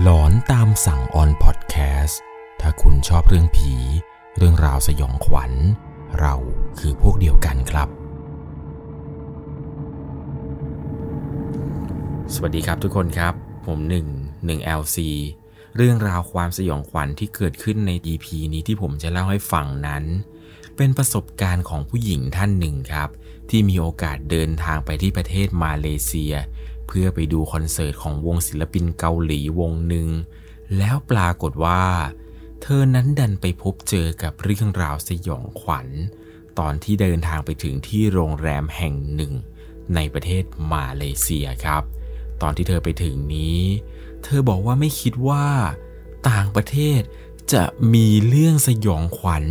หลอนตามสั่งออนพอดแคสต์ถ้าคุณชอบเรื่องผี เรื่องราวสยองขวัญ เราคือพวกเดียวกันครับ สวัสดีครับทุกคนครับ ผม1 1 LC เรื่องราวความสยองขวัญที่เกิดขึ้นใน EP นี้ที่ผมจะเล่าให้ฟังนั้น เป็นประสบการณ์ของผู้หญิงท่านหนึ่งครับ ที่มีโอกาสเดินทางไปที่ประเทศมาเลเซีย เพื่อไปดูคอนเสิร์ตของวงศิลปินเกาหลีวงหนึ่ง แล้วปรากฏว่า เธอนั้นดันไปพบเจอกับเรื่องราวสยองขวัญ ตอนที่เดินทางไปถึงที่โรงแรมแห่งหนึ่ง ในประเทศมาเลเซียครับ ตอนที่เธอไปถึงนี้ เธอบอกว่าไม่คิดว่า ต่างประเทศจะมีเรื่องสยองขวัญ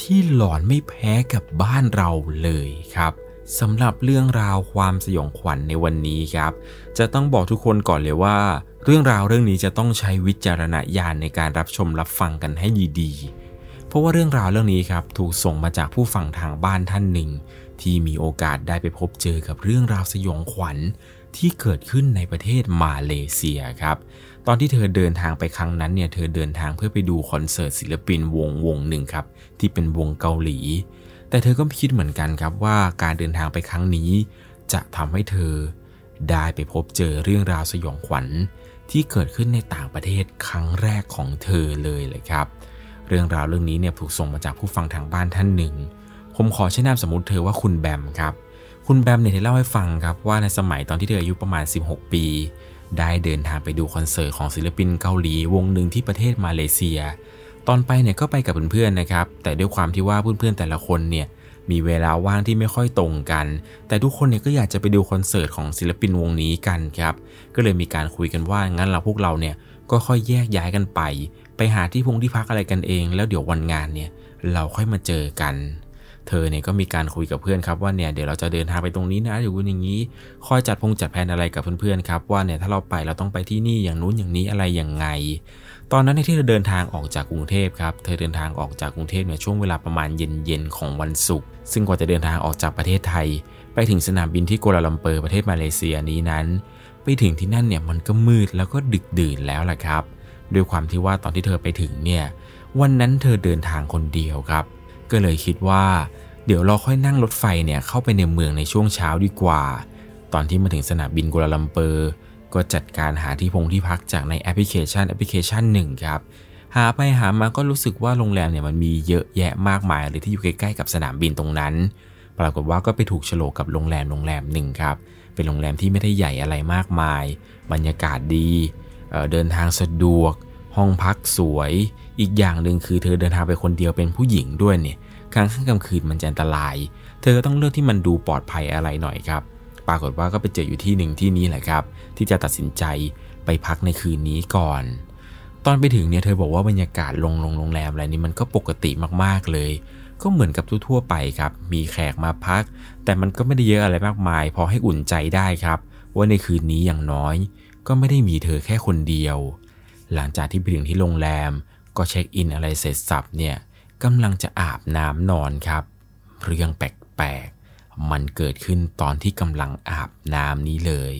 ที่หลอนไม่แพ้กับบ้านเราเลยครับ สำหรับเรื่องราวความสยองขวัญในวันนี้ครับ จะต้องบอกทุกคนก่อนเลยว่า เรื่องราวเรื่องนี้จะต้องใช้วิจารณญาณในการรับชมรับฟังกันให้ดีๆ เพราะว่าเรื่องราวเรื่องนี้ครับถูกส่งมาจากผู้ฟังทางบ้านท่านหนึ่ง ที่มีโอกาสได้ไปพบเจอกับเรื่องราวสยองขวัญที่เกิดขึ้นในประเทศมาเลเซียครับ ตอนที่เธอเดินทางไปครั้งนั้นเนี่ยเธอเดินทางเพื่อไปดูคอนเสิร์ตศิลปินวงวงหนึ่งครับที่เป็นวงเกาหลี แต่เธอก็ไม่คิดเหมือนกันครับว่าการเดินทางไปครั้งนี้ จะทำให้เธอได้ไปพบเจอเรื่องราวสยองขวัญที่เกิดขึ้นในต่างประเทศครั้งแรกของเธอเลยเลยครับ เรื่องราวเรื่องนี้เนี่ยถูกส่งมาจากผู้ฟังทางบ้านท่านหนึ่ง ผมขอใช้นามสมมุติเธอว่าคุณแบมครับ คุณแบมเนี่ยได้เล่าให้ฟังครับว่าในสมัยตอนที่เธออายุประมาณ 16 ปี ได้เดินทางไปดูคอนเสิร์ตของศิลปินเกาหลีวงหนึ่งที่ประเทศมาเลเซีย ตอนไปเนี่ยก็ไปกับเพื่อนๆนะครับ แต่ด้วยความที่ว่าเพื่อนๆแต่ละคนเนี่ยมีเวลาว่างที่ไม่ค่อยตรงกัน แต่ทุกคนเนี่ยก็อยากจะไปดูคอนเสิร์ตของศิลปินวงนี้กันครับ ก็เลยมีการคุยกันว่างั้นเราพวกเราเนี่ยก็ค่อยแยกย้ายกันไป ไปหาที่พงที่พักอะไรกันเอง แล้วเดี๋ยววันงานเนี่ยเราค่อยมาเจอกัน เธอเนี่ยก็มีการคุยกับเพื่อนครับว่าเนี่ยเดี๋ยวเราจะเดินทางไปตรงนี้นะอยู่อย่างนี้ คอยจัดพงจัดแผนอะไรกับเพื่อนๆครับว่าเนี่ยถ้าเราไปเราต้องไปที่นี่อย่างนู้นอย่างนี้อะไรอย่างไง ตอนนั้นในที่เธอเดินทางออกจากกรุงเทพครับ เธอเดินทางออกจากกรุงเทพเนี่ยช่วงเวลาประมาณเย็นๆของวันศุกร์ ซึ่งกว่าจะเดินทางออกจากประเทศไทย ไปถึงสนามบินที่กัวลาลัมเปอร์ประเทศมาเลเซียนี้นั้น ไปถึงที่นั่นเนี่ยมันก็มืดแล้วก็ดึกดื่นแล้วแหละครับ ด้วยความที่ว่าตอนที่เธอไปถึงเนี่ยวันนั้นเธอเดินทางคนเดียวครับ ก็เลยคิดว่าเดี๋ยวเราค่อยนั่งรถไฟเนี่ยเข้าไปในเมืองในช่วงเช้าดีกว่า ตอนที่มาถึงสนามบินกัวลาลัมเปอร์ ก็จัดการหาที่พงที่พักจากในแอปพลิเคชันแอปพลิเคชันหนึ่งครับ หาไปหามาก็รู้สึกว่าโรงแรมเนี่ยมันมีเยอะแยะมากมายเลยที่อยู่ใกล้ๆกับสนามบินตรงนั้น ปรากฏว่าก็ไปถูกโฉลกกับโรงแรมโรงแรมหนึ่งครับ เป็นโรงแรมที่ไม่ได้ใหญ่อะไรมากมาย บรรยากาศดีเดินทางสะดวก ห้องพักสวย อีกอย่างหนึ่งคือเธอเดินทางไปคนเดียวเป็นผู้หญิงด้วยเนี่ยกลางค่ำกลางคืนมันจะอันตราย เธอก็ต้องเลือกที่มันดูปลอดภัยอะไรหน่อยครับ ปรากฏว่าก็ไปเจออยู่ที่หนึ่งที่นี้แหละครับ ที่จะตัดสินใจไปพักในคืนนี้ก่อน ตอนไปถึงเนี่ยเธอบอกว่าบรรยากาศลงลงโรงแรมอะไรนี้มันก็ปกติมากๆเลย ก็เหมือนกับทั่วๆไปครับ มีแขกมาพัก แต่มันก็ไม่ได้เยอะอะไรมากมาย พอให้อุ่นใจได้ครับ ว่าในคืนนี้อย่างน้อย ก็ไม่ได้มีเธอแค่คนเดียว หลังจากที่ไปถึงที่โรงแรม ก็เช็คอินอะไรเสร็จสับเนี่ยกำลังจะอาบน้ำนอนครับ เรื่องแปลกๆ มันเกิดขึ้นตอนที่กำลังอาบน้ำนี้เลย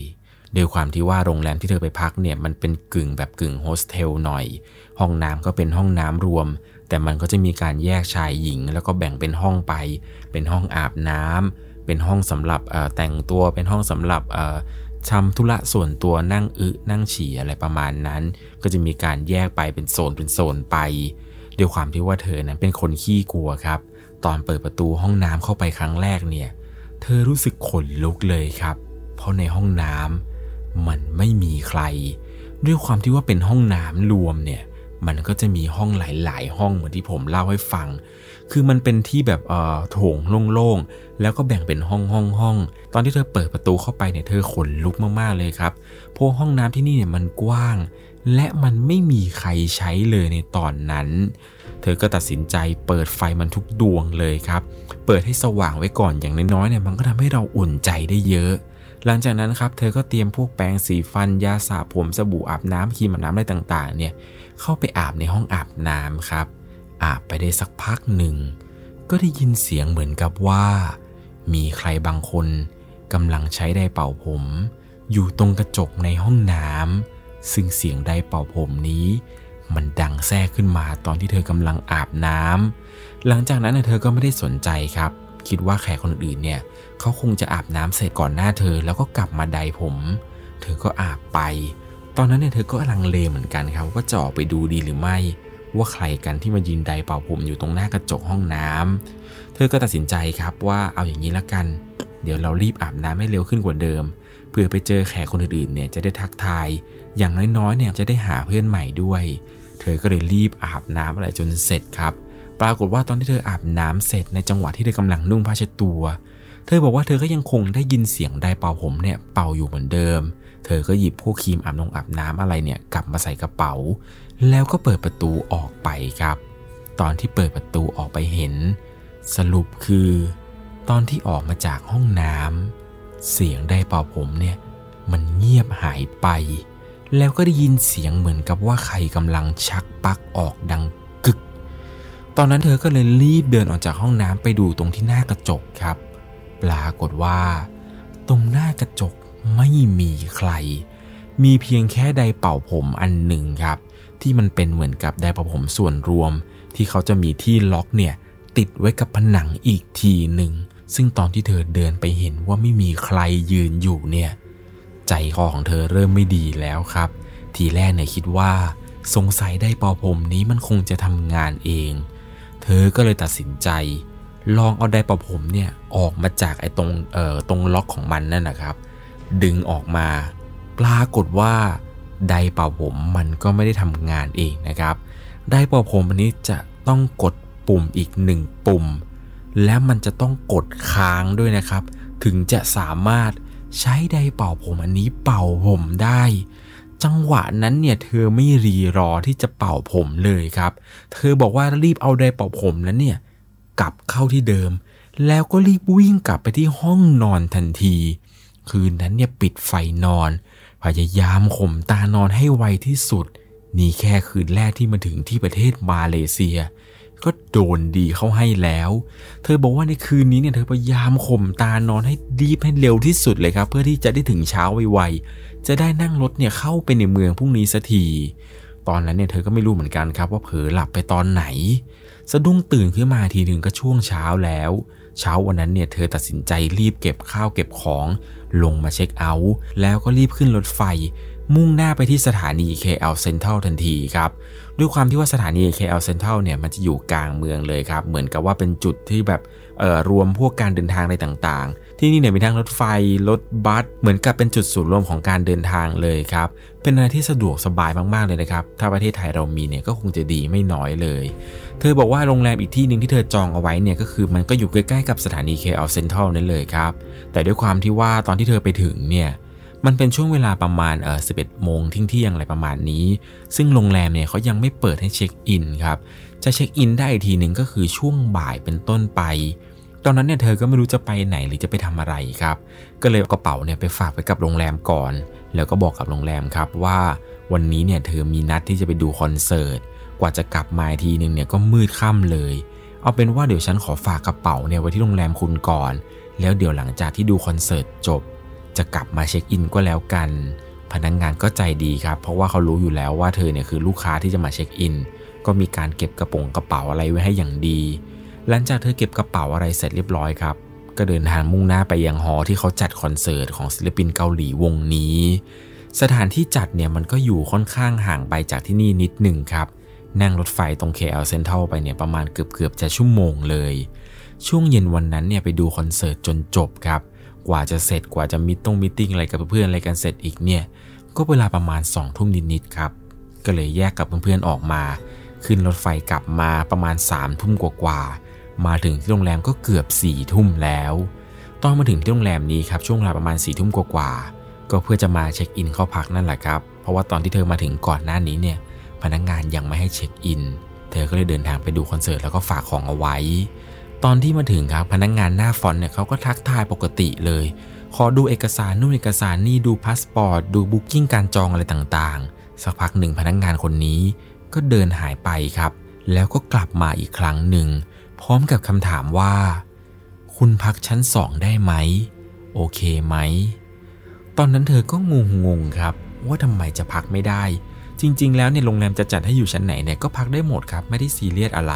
ด้วยความที่ว่าโรงแรมที่เธอไปพักเนี่ยมันเป็นกึ่งแบบกึ่งโฮสเทลหน่อย ห้องน้ำก็เป็นห้องน้ำรวม แต่มันก็จะมีการแยกชายหญิง แล้วก็แบ่งเป็นห้องไป เป็นห้องอาบน้ำเป็นห้องสำหรับแต่งตัวเป็นห้องสำหรับทำธุระส่วนตัวนั่งอึนั่งฉี่อะไรประมาณนั้น ก็จะมีการแยกไปเป็นโซนเป็นโซนไปด้วยความที่ว่าเธอนั้นเป็นคนขี้กลัวครับ ตอนเปิดประตูห้องน้ำเข้าไปครั้งแรกเนี่ย เธอรู้สึกขนลุกเลยครับ เพราะในห้องน้ำมันไม่มีใคร ด้วยความที่ว่าเป็นห้องน้ำรวมเนี่ย มันก็จะมีห้องหลาย ๆ ห้องเหมือนที่ผมเล่าให้ฟัง คือมันเป็นที่แบบเอ่อโถงโล่งๆ แล้วก็แบ่งเป็นห้องห้องห้อง ตอนที่เธอเปิดประตูเข้าไปเนี่ยเธอขนลุกมากๆเลยครับ เพราะห้องน้ำที่นี่เนี่ยมันกว้าง และมันไม่มีใครใช้เลยในตอนนั้น เธอก็ตัดสินใจเปิดไฟมันทุกดวงเลยครับ เปิดให้สว่างไว้ก่อนอย่างน้อยๆเนี่ยมันก็ทำให้เราอุ่นใจได้เยอะ หลังจากนั้นครับเธอก็เตรียมพวกแปรงสีฟันยาสระผมสบู่อาบน้ำครีมอาบน้ำอะไรต่างๆ เนี่ยเข้าไปอาบในห้องอาบน้ำครับ อาบไปได้สักพักหนึ่ง ก็ได้ยินเสียงเหมือนกับว่า มีใครบางคนกำลังใช้ไดเป่าผม อยู่ตรงกระจกในห้องน้ำซึ่งเสียงไดเป่าผมนี้ มันดังแทรกขึ้นมาตอนที่เธอกำลังอาบน้ำหลังจากนั้นเธอก็ไม่ได้สนใจครับ คิดว่าแขกคนอื่นเนี่ยเขาคงจะอาบน้ำเสร็จก่อนหน้าเธอ แล้วก็กลับมาไดผม เธอก็อาบไป ตอนนั้นเนี่ยเธอก็ลังเลเหมือนกันครับว่าจะออกไปดูดีหรือไม่ ว่าใครกันที่มายืนไดเป่าผมอยู่ตรงหน้ากระจกห้องน้ำเธอก็ตัดสินใจครับว่าเอาอย่างนี้ละกัน เดี๋ยวเรารีบอาบน้ำให้เร็วขึ้นกว่าเดิมเพื่อไปเจอแขกคนอื่นๆเนี่ยจะได้ทักทาย อย่างน้อยๆเนี่ยจะได้หาเพื่อนใหม่ด้วย เธอก็เลยรีบอาบน้ำอะไรจนเสร็จครับ ปรากฏว่าตอนที่เธออาบน้ำเสร็จในจังหวะที่เธอกำลังนุ่งผ้าเช็ดตัว เธอบอกว่าเธอก็ยังคงได้ยินเสียงไดเป่าผมเนี่ยเป่าอยู่เหมือนเดิม เธอก็หยิบพวกครีมอาบนงอาบน้ำอะไรเนี่ยกลับมาใส่กระเป๋า แล้วก็เปิดประตูออกไปครับ ตอนที่เปิดประตูออกไปเห็น สรุปคือ ตอนที่ออกมาจากห้องน้ำเสียงไดเป่าผมเนี่ยมันเงียบหายไป แล้วก็ได้ยินเสียงเหมือนกับว่าใครกำลังชักปลั๊กออกดังกึก ตอนนั้นเธอก็เลยรีบเดินออกจากห้องน้ำไปดูตรงที่หน้ากระจกครับ ปรากฏว่า ตรงหน้ากระจกไม่มีใคร มีเพียงแค่ไดเป่าผมอันหนึ่งครับ ที่มันเป็นเหมือนกับไดเป่าผมส่วนรวม ที่เขาจะมีที่ล็อกเนี่ยติดไว้กับผนังอีกทีหนึ่งซึ่งตอนที่เธอเดินไปเห็นว่าไม่มีใครยืนอยู่เนี่ย ใจคอของเธอเริ่มไม่ดีแล้วครับ ทีแรกเนี่ยคิดว่า สงสัยได้ปอผมนี้มันคงจะทำงานเอง เธอก็เลยตัดสินใจ ลองเอาไดเป่าผมเนี่ยออกมาจากไอ้ตรงเอ่อตรงล็อกของมันนั่นนะครับ ดึงออกมา ปรากฏว่าไดเป่าผมมันก็ไม่ได้ทำงานเองนะครับไดเป่าผมอันนี้จะต้องกดปุ่มอีกหนึ่งปุ่ม และมันจะต้องกดค้างด้วยนะครับ ถึงจะสามารถ ใช้ไดเป่าผมอันนี้เป่าผมได้ จังหวะนั้นเนี่ยเธอไม่รีรอที่จะเป่าผมเลยครับ เธอบอกว่ารีบเอาไดเป่าผมนั้นเนี่ยกลับเข้าที่เดิม แล้วก็รีบวิ่งกลับไปที่ห้องนอนทันที คืนนั้นเนี่ยปิดไฟนอน พยายามข่มตานอนให้ไวที่สุด นี่แค่คืนแรกที่มาถึงที่ประเทศมาเลเซีย ก็โดนดีเข้าให้แล้ว เธอบอกว่าในคืนนี้เนี่ยเธอพยายามข่มตานอนให้ดีให้เร็วที่สุดเลยครับ เพื่อที่จะได้ถึงเช้าไวๆ จะได้นั่งรถเนี่ยเข้าไปในเมืองพรุ่งนี้สักที ตอนนั้นเนี่ยเธอก็ไม่รู้เหมือนกันครับว่าเผลอหลับไปตอนไหน สะดุ้งตื่นขึ้นมาทีหนึ่งก็ช่วงเช้าแล้ว เช้าวันนั้นเนี่ยเธอตัดสินใจรีบเก็บข้าวเก็บของ ลงมาเช็คเอาท์แล้วก็รีบขึ้นรถไฟ มุ่งหน้าไปที่สถานี KL Central ทันทีครับ ด้วยความที่ว่าสถานี KL Central เนี่ยมันจะอยู่กลางเมืองเลยครับ เหมือนกับว่าเป็นจุดที่แบบเอ่อรวมพวกการเดินทางอะไรต่างๆ ที่นี่เนี่ยมีทั้งรถไฟ รถบัส เหมือนกับเป็นจุดศูนย์รวมของการเดินทางเลยครับ เป็นอะไรที่สะดวกสบายมากๆเลยนะครับ ถ้าประเทศไทยเรามีเนี่ยก็คงจะดีไม่น้อยเลย เธอบอกว่าโรงแรมอีกที่หนึ่งที่เธอจองเอาไว้เนี่ยก็คือมันก็อยู่ใกล้ๆกับสถานี KL Central นั่นเลยครับ แต่ด้วยความที่ว่าตอนที่เธอไปถึงเนี่ย มันเป็นช่วงเวลาประมาณเออ11โมงทิ้งเที่ยงอะไรประมาณนี้ ซึ่งโรงแรมเนี่ยเขายังไม่เปิดให้เช็คอินครับ จะเช็คอินได้อีกทีหนึ่งก็คือช่วงบ่ายเป็นต้นไป ตอนนั้นเนี่ยเธอก็ไม่รู้จะไปไหนหรือจะไปทำอะไรครับ ก็เลยกระเป๋าเนี่ยไปฝากไว้กับโรงแรมก่อน แล้วก็บอกกับโรงแรมครับว่าวันนี้เนี่ยเธอมีนัดที่จะไปดูคอนเสิร์ต กว่าจะกลับมาทีหนึ่งเนี่ยก็มืดค่ำเลย เอาเป็นว่าเดี๋ยวฉันขอฝากกระเป๋าเนี่ยไว้ที่โรงแรมคุณก่อน แล้วเดี๋ยวหลังจากที่ดูคอนเสิร์ตจบ จะกลับมาเช็คอินก็แล้วกัน พนักงงานก็ใจดีครับ เพราะว่าเขารู้อยู่แล้วว่าเธอเนี่ยคือลูกค้าที่จะมาเช็คอิน ก็มีการเก็บกระป๋องกระเป๋าอะไรไว้ให้อย่างดี หลังจากเธอเก็บกระเป๋าอะไรเสร็จเรียบร้อยครับ ก็เดินทางมุ่งหน้าไปยังหอที่เขาจัดคอนเสิร์ตของศิลปินเกาหลีวงนี้ สถานที่จัดเนี่ยมันก็อยู่ค่อนข้างห่างไปจากที่นี่นิดหนึ่งครับ นั่งรถไฟตรง KL Sentral ไปเนี่ยประมาณเกือบๆจะชั่วโมงเลย ช่วงเย็นวันนั้นเนี่ยไปดูคอนเสิร์ตจนจบครับ กว่าจะเสร็จกว่าจะมีตงมีตติ้งอะไรกับเพื่อนอะไรกันเสร็จอีกเนี่ย ก็เวลาประมาณ2องทุ่มนิดๆครับ ก็เลยแยกกับเพื่อนๆออกมา ขึ้นรถไฟกลับมาประมาณ3ามทุ่มกว่าๆมาถึงที่โรงแรมก็เกือบ4ี่ทุ่มแล้ว ตอนมาถึงที่โรงแรมนี้ครับช่วงเวลาประมาณ4ี่ทุ่มกว่าๆก็เพื่อจะมาเช็คอินเข้าพักนั่นแหละครับ เพราะว่าตอนที่เธอมาถึงก่อนหน้านี้เนี่ยพนักงานยังไม่ให้เช็คอิน เธอก็เลยเดินทางไปดูคอนเสิร์ตแล้วก็ฝากของเอาไว้ ตอนที่มาถึงครับพนักงานหน้า front เนี่ยเขาก็ทักทายปกติเลย ขอดูเอกสารนู่นเอกสารนี่ดูพาสปอร์ตดู booking การจองอะไรต่างๆ สักพักหนึ่งพนักงานคนนี้ ก็เดินหายไปครับ แล้วก็กลับมาอีกครั้งหนึ่ง พร้อมกับคำถามว่า คุณพักชั้นสองได้ไหม โอเคไหม ตอนนั้นเธอก็งงครับ ว่าทำไมจะพักไม่ได้ จริง ๆ แล้วเนี่ยโรงแรมจะจัดให้อยู่ชั้นไหนเนี่ยก็พักได้หมดครับไม่ได้ซีเรียสอะไร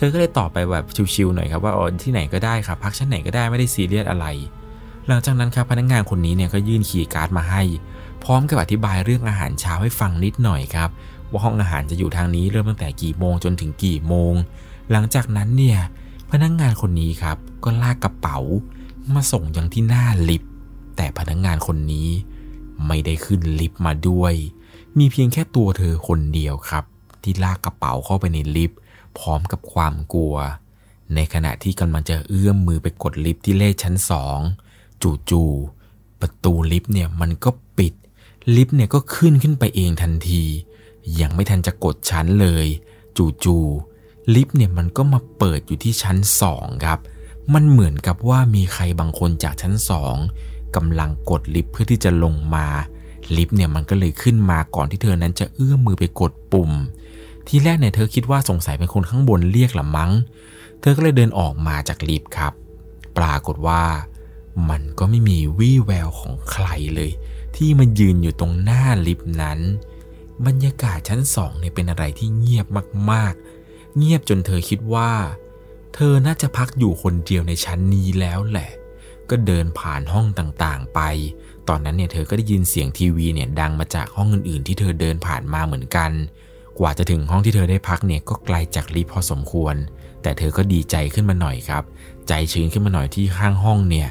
เธอก็เลยตอบไปแบบชิวๆหน่อยครับว่าอ๋อที่ไหนก็ได้ครับพักชั้นไหนก็ได้ไม่ได้ซีเรียสอะไร หลังจากนั้นครับพนักงานคนนี้เนี่ยก็ยื่นคีย์การ์ดมาให้ พร้อมกับอธิบายเรื่องอาหารเช้าให้ฟังนิดหน่อยครับว่าห้องอาหารจะอยู่ทางนี้เริ่มตั้งแต่กี่โมงจนถึงกี่โมง หลังจากนั้นเนี่ยพนักงงานคนนี้ครับก็ลากกระเป๋า มาส่งยังที่หน้าลิฟต์แต่พนักงงานคนนี้ไม่ได้ขึ้นลิฟต์มาด้วย มีเพียงแค่ตัวเธอคนเดียวครับ ที่ลากกระเป๋าเข้าไปในลิฟต์ พร้อมกับความกลัว ในขณะที่กำลังจะเอื้อมมือไปกดลิฟต์ที่เลขชั้นสองจู่ๆประตูลิฟต์เนี่ยมันก็ปิด ลิฟต์เนี่ยก็ขึ้นขึ้นไปเองทันที ยังไม่ทันจะกดชั้นเลย จู่ๆลิฟต์เนี่ยมันก็มาเปิดอยู่ที่ชั้นสองครับ มันเหมือนกับว่ามีใครบางคนจากชั้นสองกำลังกดลิฟต์เพื่อที่จะลงมา ลิฟต์เนี่ยมันก็เลยขึ้นมาก่อนที่เธอนั้นจะเอื้อมมือไปกดปุ่ม ทีแรกเนี่ยเธอคิดว่าสงสัยเป็นคนข้างบนเรียกละมั้ง เธอก็เลยเดินออกมาจากลิฟต์ครับ ปรากฏว่ามันก็ไม่มีวี่แววของใครเลย ที่มายืนอยู่ตรงหน้าลิฟต์นั้น บรรยากาศชั้นสองเนี่ยเป็นอะไรที่เงียบมากๆ เงียบจนเธอคิดว่า เธอน่าจะพักอยู่คนเดียวในชั้นนี้แล้วแหละ ก็เดินผ่านห้องต่างๆ ไป ตอนนั้นเนี่ยเธอก็ได้ยินเสียงทีวีเนี่ยดังมาจากห้องอื่นๆ ที่เธอเดินผ่านมาเหมือนกัน กว่าจะถึงห้องที่เธอได้พักเนี่ยก็ไกลจากลิฟต์พอสมควร แต่เธอก็ดีใจขึ้นมาหน่อยครับ ใจชื้นขึ้นมาหน่อยที่ข้างห้องเนี่ย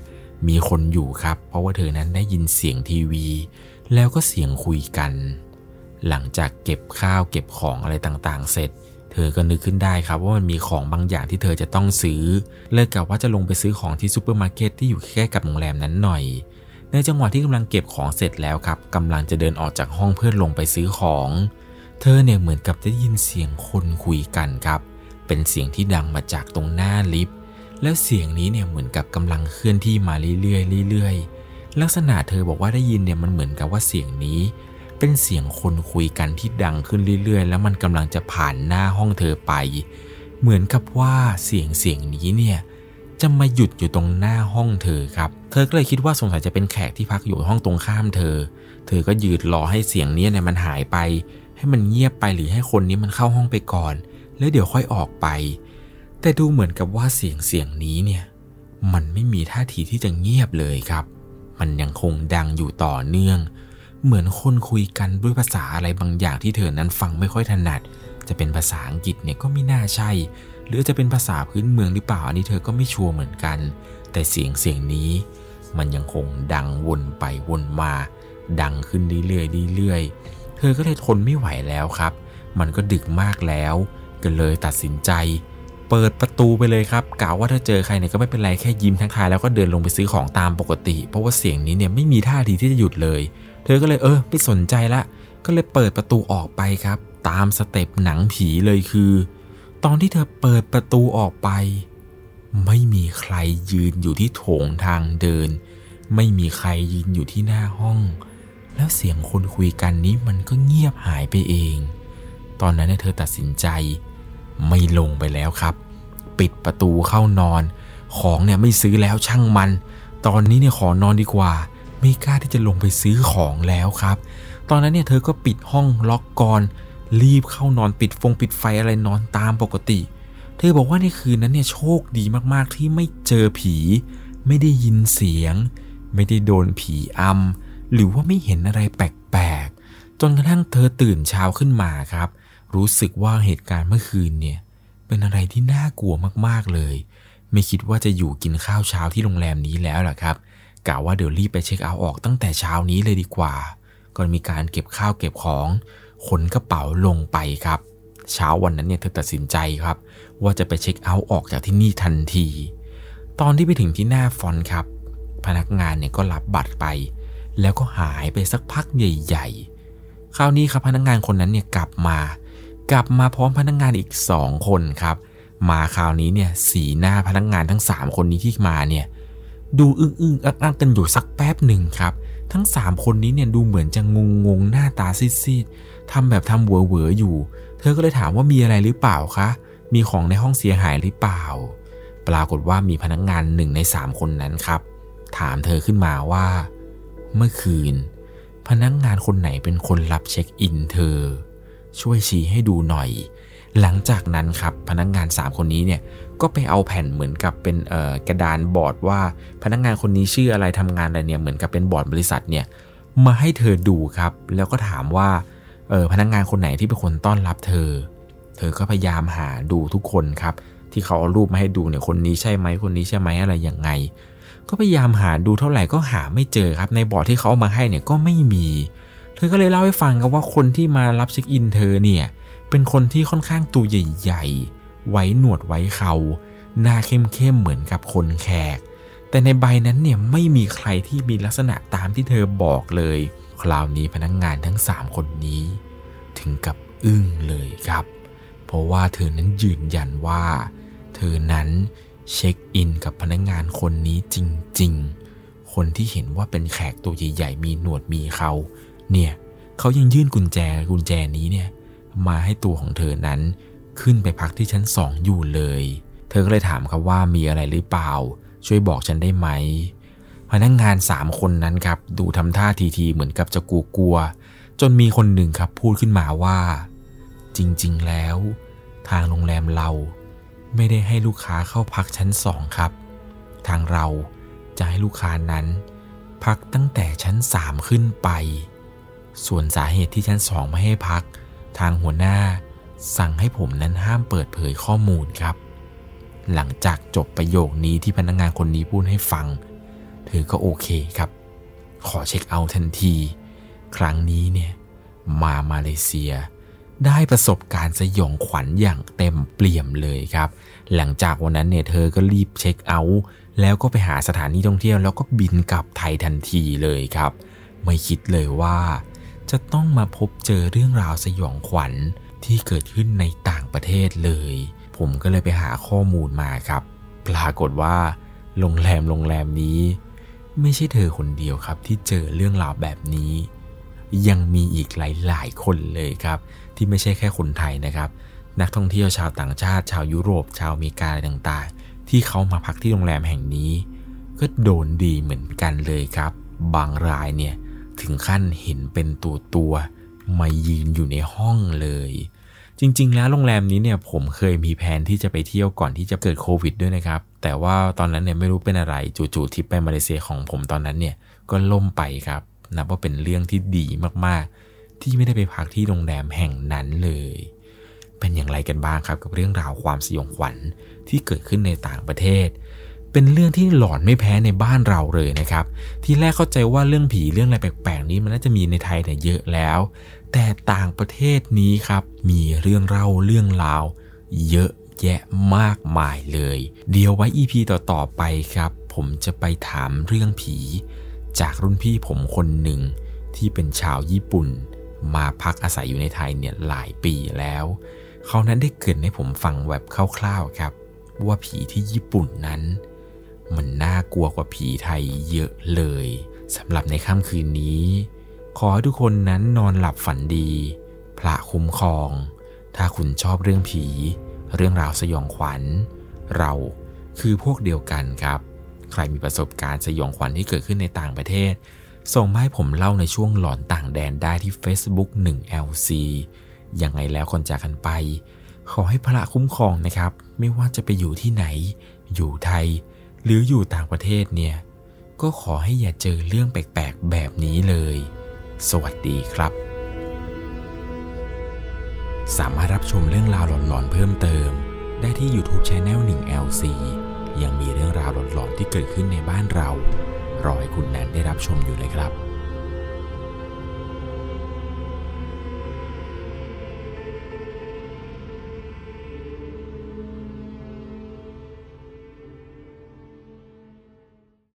มีคนอยู่ครับ เพราะว่าเธอนั้นได้ยินเสียงทีวี แล้วก็เสียงคุยกัน หลังจากเก็บข้าวเก็บของอะไรต่างๆ เสร็จ เธอก็นึกขึ้นได้ครับ ว่ามันมีของบางอย่างที่เธอจะต้องซื้อ เลิกกับว่าจะลงไปซื้อของที่ซูเปอร์มาร์เก็ตที่อยู่ใกล้กับโรงแรมนั้นหน่อย ในจังหวะที่กำลังเก็บของเสร็จแล้วครับกำลังจะเดินออกจากห้องเพื่อลงไปซื้อของ เธอเนี่ยเหมือนกับจะยินเสียงคนคุยกันครับ เป็นเสียงที่ดังมาจากตรงหน้าลิฟต์ แล้วเสียงนี้เนี่ยเหมือนกับกำลังเคลื่อนที่มาเรื่อยๆเรื่อยๆ ลักษณะเธอบอกว่าได้ยินเนี่ยมันเหมือนกับว่าเสียงนี้ เป็นเสียงคนคุยกันที่ดังขึ้นเรื่อยๆ แล้วมันกำลังจะผ่านหน้าห้องเธอไป เหมือนกับว่าเสียงเสียงนี้เนี่ยจะมาหยุดอยู่ตรงหน้าห้องเธอครับ เธอก็เลยคิดว่าสงสัยจะเป็นแขกที่พักอยู่ห้องตรงข้ามเธอ เธอก็ยืดรอให้เสียงนี้เนี่ยมันหายไป ให้มันเงียบไปหรือให้คนนี้มันเข้าห้องไปก่อน แล้วเดี๋ยวค่อยออกไป แต่ดูเหมือนกับว่าเสียงเสียงนี้เนี่ย มันไม่มีท่าทีที่จะเงียบเลยครับ มันยังคงดังอยู่ต่อเนื่อง เหมือนคนคุยกันด้วยภาษาอะไรบางอย่างที่เธอนั้นฟังไม่ค่อยถนัด จะเป็นภาษาอังกฤษเนี่ยก็ไม่น่าใช่ หรือจะเป็นภาษาพื้นเมืองหรือเปล่าอันนี้เธอก็ไม่ชัวร์เหมือนกัน แต่เสียงเสียงนี้มันยังคงดังวนไปวนมา ดังขึ้นเรื่อยๆเรื่อยๆ เธอก็เลยทนไม่ไหวแล้วครับ มันก็ดึกมากแล้วก็เลยตัดสินใจ เปิดประตูไปเลยครับกล่าวว่าถ้าเจอใครเนี่ยก็ไม่เป็นไรแค่ยิ้มทักทายแล้วก็เดินลงไปซื้อของตามปกติ เพราะว่าเสียงนี้เนี่ยไม่มีท่าทีที่จะหยุดเลย เธอก็เลยเออไม่สนใจละ ก็เลยเปิดประตูออกไปครับ ตามสเต็ปหนังผีเลยคือ ตอนที่เธอเปิดประตูออกไป ไม่มีใครยืนอยู่ที่โถงทางเดิน ไม่มีใครยืนอยู่ที่หน้าห้อง แล้วเสียงคนคุยกันนี้มันก็เงียบหายไปเอง ตอนนั้นเธอตัดสินใจ ไม่ลงไปแล้วครับ ปิดประตูเข้านอน ของเนี่ยไม่ซื้อแล้วช่างมัน ตอนนี้เนี่ยขอนอนดีกว่า ไม่กล้าที่จะลงไปซื้อของแล้วครับ ตอนนั้นเนี่ยเธอก็ปิดห้องล็อกกอนรีบเข้านอนปิดฟงปิดไฟอะไรนอนตามปกติ เธอบอกว่าในคืนนั้นเนี่ยโชคดีมากๆที่ไม่เจอผี ไม่ได้ยินเสียง ไม่ได้โดนผีอำ หรือว่าไม่เห็นอะไรแปลกๆ จนกระทั่งเธอตื่นเช้าขึ้นมาครับ รู้สึกว่าเหตุการณ์เมื่อคืนเนี่ย เป็นอะไรที่น่ากลัวมากๆเลย ไม่คิดว่าจะอยู่กินข้าวเช้าที่โรงแรมนี้แล้วล่ะครับกะว่าเดี๋ยวรีบไปเช็คเอาท์ออกตั้งแต่เช้านี้เลยดีกว่า ก่อนมีการเก็บข้าวเก็บของขนกระเป๋าลงไปครับ เช้าวันนั้นเนี่ยเธอตัดสินใจครับ ว่าจะไปเช็คเอาท์ออกจากที่นี่ทันที ตอนที่ไปถึงที่หน้าฟอนครับ พนักงานเนี่ยก็รับบัตรไป แล้วก็หายไปสักพักใหญ่ๆ คราวนี้ครับพนักงานคนนั้นเนี่ยกลับมา กลับมาพร้อมพนักงานอีกสองคนครับ มาคราวนี้เนี่ยสีหน้าพนักงานทั้ง 3 คนนี้ที่มาเนี่ยดูอึ้งอึ้งอักอักกันอยู่สักแป๊บหนึ่งครับ ทั้งสามคนนี้เนี่ยดูเหมือนจะงงงงหน้าตาซีดๆทำแบบทำเวอเวออยู่ เธอก็เลยถามว่ามีอะไรหรือเปล่าคะมีของในห้องเสียหายหรือเปล่า ปรากฏว่ามีพนักงงานหนึ่งในสามคนนั้นครับ ถามเธอขึ้นมาว่า เมื่อคืน พนักงงานคนไหนเป็นคนรับเช็คอินเธอ ช่วยชี้ให้ดูหน่อย หลังจากนั้นครับพนักงงาน 3 คนนี้เนี่ยก็ไปเอาแผ่นเหมือนกับเป็นกระดานบอร์ดว่าพนักงานคนนี้ชื่ออะไรทำงานอะไรเนี่ยเหมือนกับเป็นบอร์ดบริษัทเนี่ยมาให้เธอดูครับ แล้วก็ถามว่าเออพนักงานคนไหนที่เป็นคนต้อนรับเธอ เธอก็พยายามหาดูทุกคนครับ ที่เขาเอารูปมาให้ดูเนี่ยคนนี้ใช่ไหมคนนี้ใช่ไหมอะไรยังไง ก็พยายามหาดูเท่าไหร่ก็หาไม่เจอครับ ในบอร์ดที่เขาเอามาให้เนี่ยก็ไม่มี เธอก็เลยเล่าให้ฟังครับว่าคนที่มารับเช็คอินเธอเนี่ย เป็นคนที่ค่อนข้างตัวใหญ่ๆ ไว้หนวดไว้เขา หน้าเข้มๆ เหมือนกับคนแขก แต่ในใบนั้นเนี่ยไม่มีใครที่มีลักษณะตามที่เธอบอกเลย คราวนี้พนักงงานทั้ง 3 คนนี้ ถึงกับอึ้งเลยครับ เพราะว่าเธอนั้นยืนยันว่า เธอนั้น เช็คอินกับพนักงงานคนนี้จริง ๆ คนที่เห็นว่าเป็นแขกตัวใหญ่ๆ มีหนวดมีเขาเนี่ยเขายังยื่นกุญแจกุญแจนี้เนี่ยมาให้ตัวของเธอนั้นขึ้นไปพักที่ชั้นสองอยู่เลย เธอก็เลยถามครับว่ามีอะไรหรือเปล่า ช่วยบอกฉันได้ไหม พนักงงานสามคนนั้นครับ ดูทำท่าทีทีเหมือนกับจะกลัวกลัว จนมีคนหนึ่งครับพูดขึ้นมาว่า จริง ๆ แล้ว ทางโรงแรมเรา ไม่ได้ให้ลูกค้าเข้าพักชั้นสองครับ ทางเราจะให้ลูกค้านั้น พักตั้งแต่ชั้นสามขึ้นไป ส่วนสาเหตุที่ชั้นสองไม่ให้พัก ทางหัวหน้าสั่งให้ผมนั้นห้ามเปิดเผยข้อมูลครับ หลังจากจบประโยคนี้ที่พนักงงานคนนี้พูดให้ฟัง เธอก็โอเคครับ ขอเช็คเอาทันที ครั้งนี้เนี่ยมามาเลเซีย ได้ประสบการณ์สยองขวัญอย่างเต็มเปี่ยมเลยครับ หลังจากวันนั้นเนี่ยเธอก็รีบเช็คเอาท์แล้วก็ไปหาสถานที่ท่องเที่ยวแล้วก็บินกลับไทยทันทีเลยครับ ไม่คิดเลยว่า จะต้องมาพบเจอเรื่องราวสยองขวัญที่เกิดขึ้นในต่างประเทศเลย ผมก็เลยไปหาข้อมูลมาครับ ปรากฏว่า โรงแรมโรงแรมนี้ ไม่ใช่เธอคนเดียวครับที่เจอเรื่องราวแบบนี้ ยังมีอีกหลายๆคนเลยครับ ที่ไม่ใช่แค่คนไทยนะครับ นักท่องเที่ยวชาวต่างชาติ ชาวยุโรป ชาวอเมริกาต่างๆ ที่เขามาพักที่โรงแรมแห่งนี้ ก็โดนดีเหมือนกันเลยครับ บางรายเนี่ยถึงขั้นเห็นเป็นตัวตัวมายืนอยู่ในห้องเลย จริง ๆ แล้วโรงแรมนี้เนี่ยผมเคยมีแผนที่จะไปเที่ยวก่อนที่จะเกิดโควิดด้วยนะครับ แต่ว่าตอนนั้นเนี่ยไม่รู้เป็นอะไรจู่ๆทริปไปมาเลเซียของผมตอนนั้นเนี่ยก็ล่มไปครับนับว่าเป็นเรื่องที่ดีมากๆ ที่ไม่ได้ไปพักที่โรงแรมแห่งนั้นเลย เป็นอย่างไรกันบ้างครับกับเรื่องราวความสยองขวัญที่เกิดขึ้นในต่างประเทศ เป็นเรื่องที่หลอนไม่แพ้ในบ้านเราเลยนะครับ ที่แรกเข้าใจว่าเรื่องผีเรื่องอะไรแปลกๆนี้มันน่าจะมีในไทยเนี่ยเยอะแล้ว แต่ต่างประเทศนี้ครับมีเรื่องเล่าเรื่องราว เยอะแยะมากมายเลย เดี๋ยวไว้ EP ต่อๆไปครับ ผมจะไปถามเรื่องผี จากรุ่นพี่ผมคนหนึ่งที่เป็นชาวญี่ปุ่น มาพักอาศัยอยู่ในไทยเนี่ยหลายปีแล้วเขานั้นได้เกิดให้ผมฟังแบบคร่าวๆครับ ว่าผีที่ญี่ปุ่นนั้น มันน่ากลัวกว่าผีไทยเยอะเลยสำหรับในค่ำคืนนี้ ขอให้ทุกคนนั้นนอนหลับฝันดี พระคุ้มครอง ถ้าคุณชอบเรื่องผี เรื่องราวสยองขวัญ เราคือพวกเดียวกันครับ ใครมีประสบการณ์สยองขวัญที่เกิดขึ้นในต่างประเทศ ส่งมาให้ผมเล่าในช่วงหลอนต่างแดนได้ที่ Facebook 1LC ยังไงแล้วคนจากกันไป ขอให้พระคุ้มครองนะครับ ไม่ว่าจะไปอยู่ที่ไหน อยู่ไทย หรืออยู่ต่างประเทศเนี่ย ก็ขอให้อย่าเจอเรื่องแปลกๆแบบนี้เลย สวัสดีครับ สามารถรับชมเรื่องราวหลอนๆเพิ่มเติม ได้ที่ YouTube Channel 1 LC ยังมีเรื่องราวหลอนๆที่เกิดขึ้นในบ้านเรา รอให้คุณแนนได้รับชมอยู่เลยครับ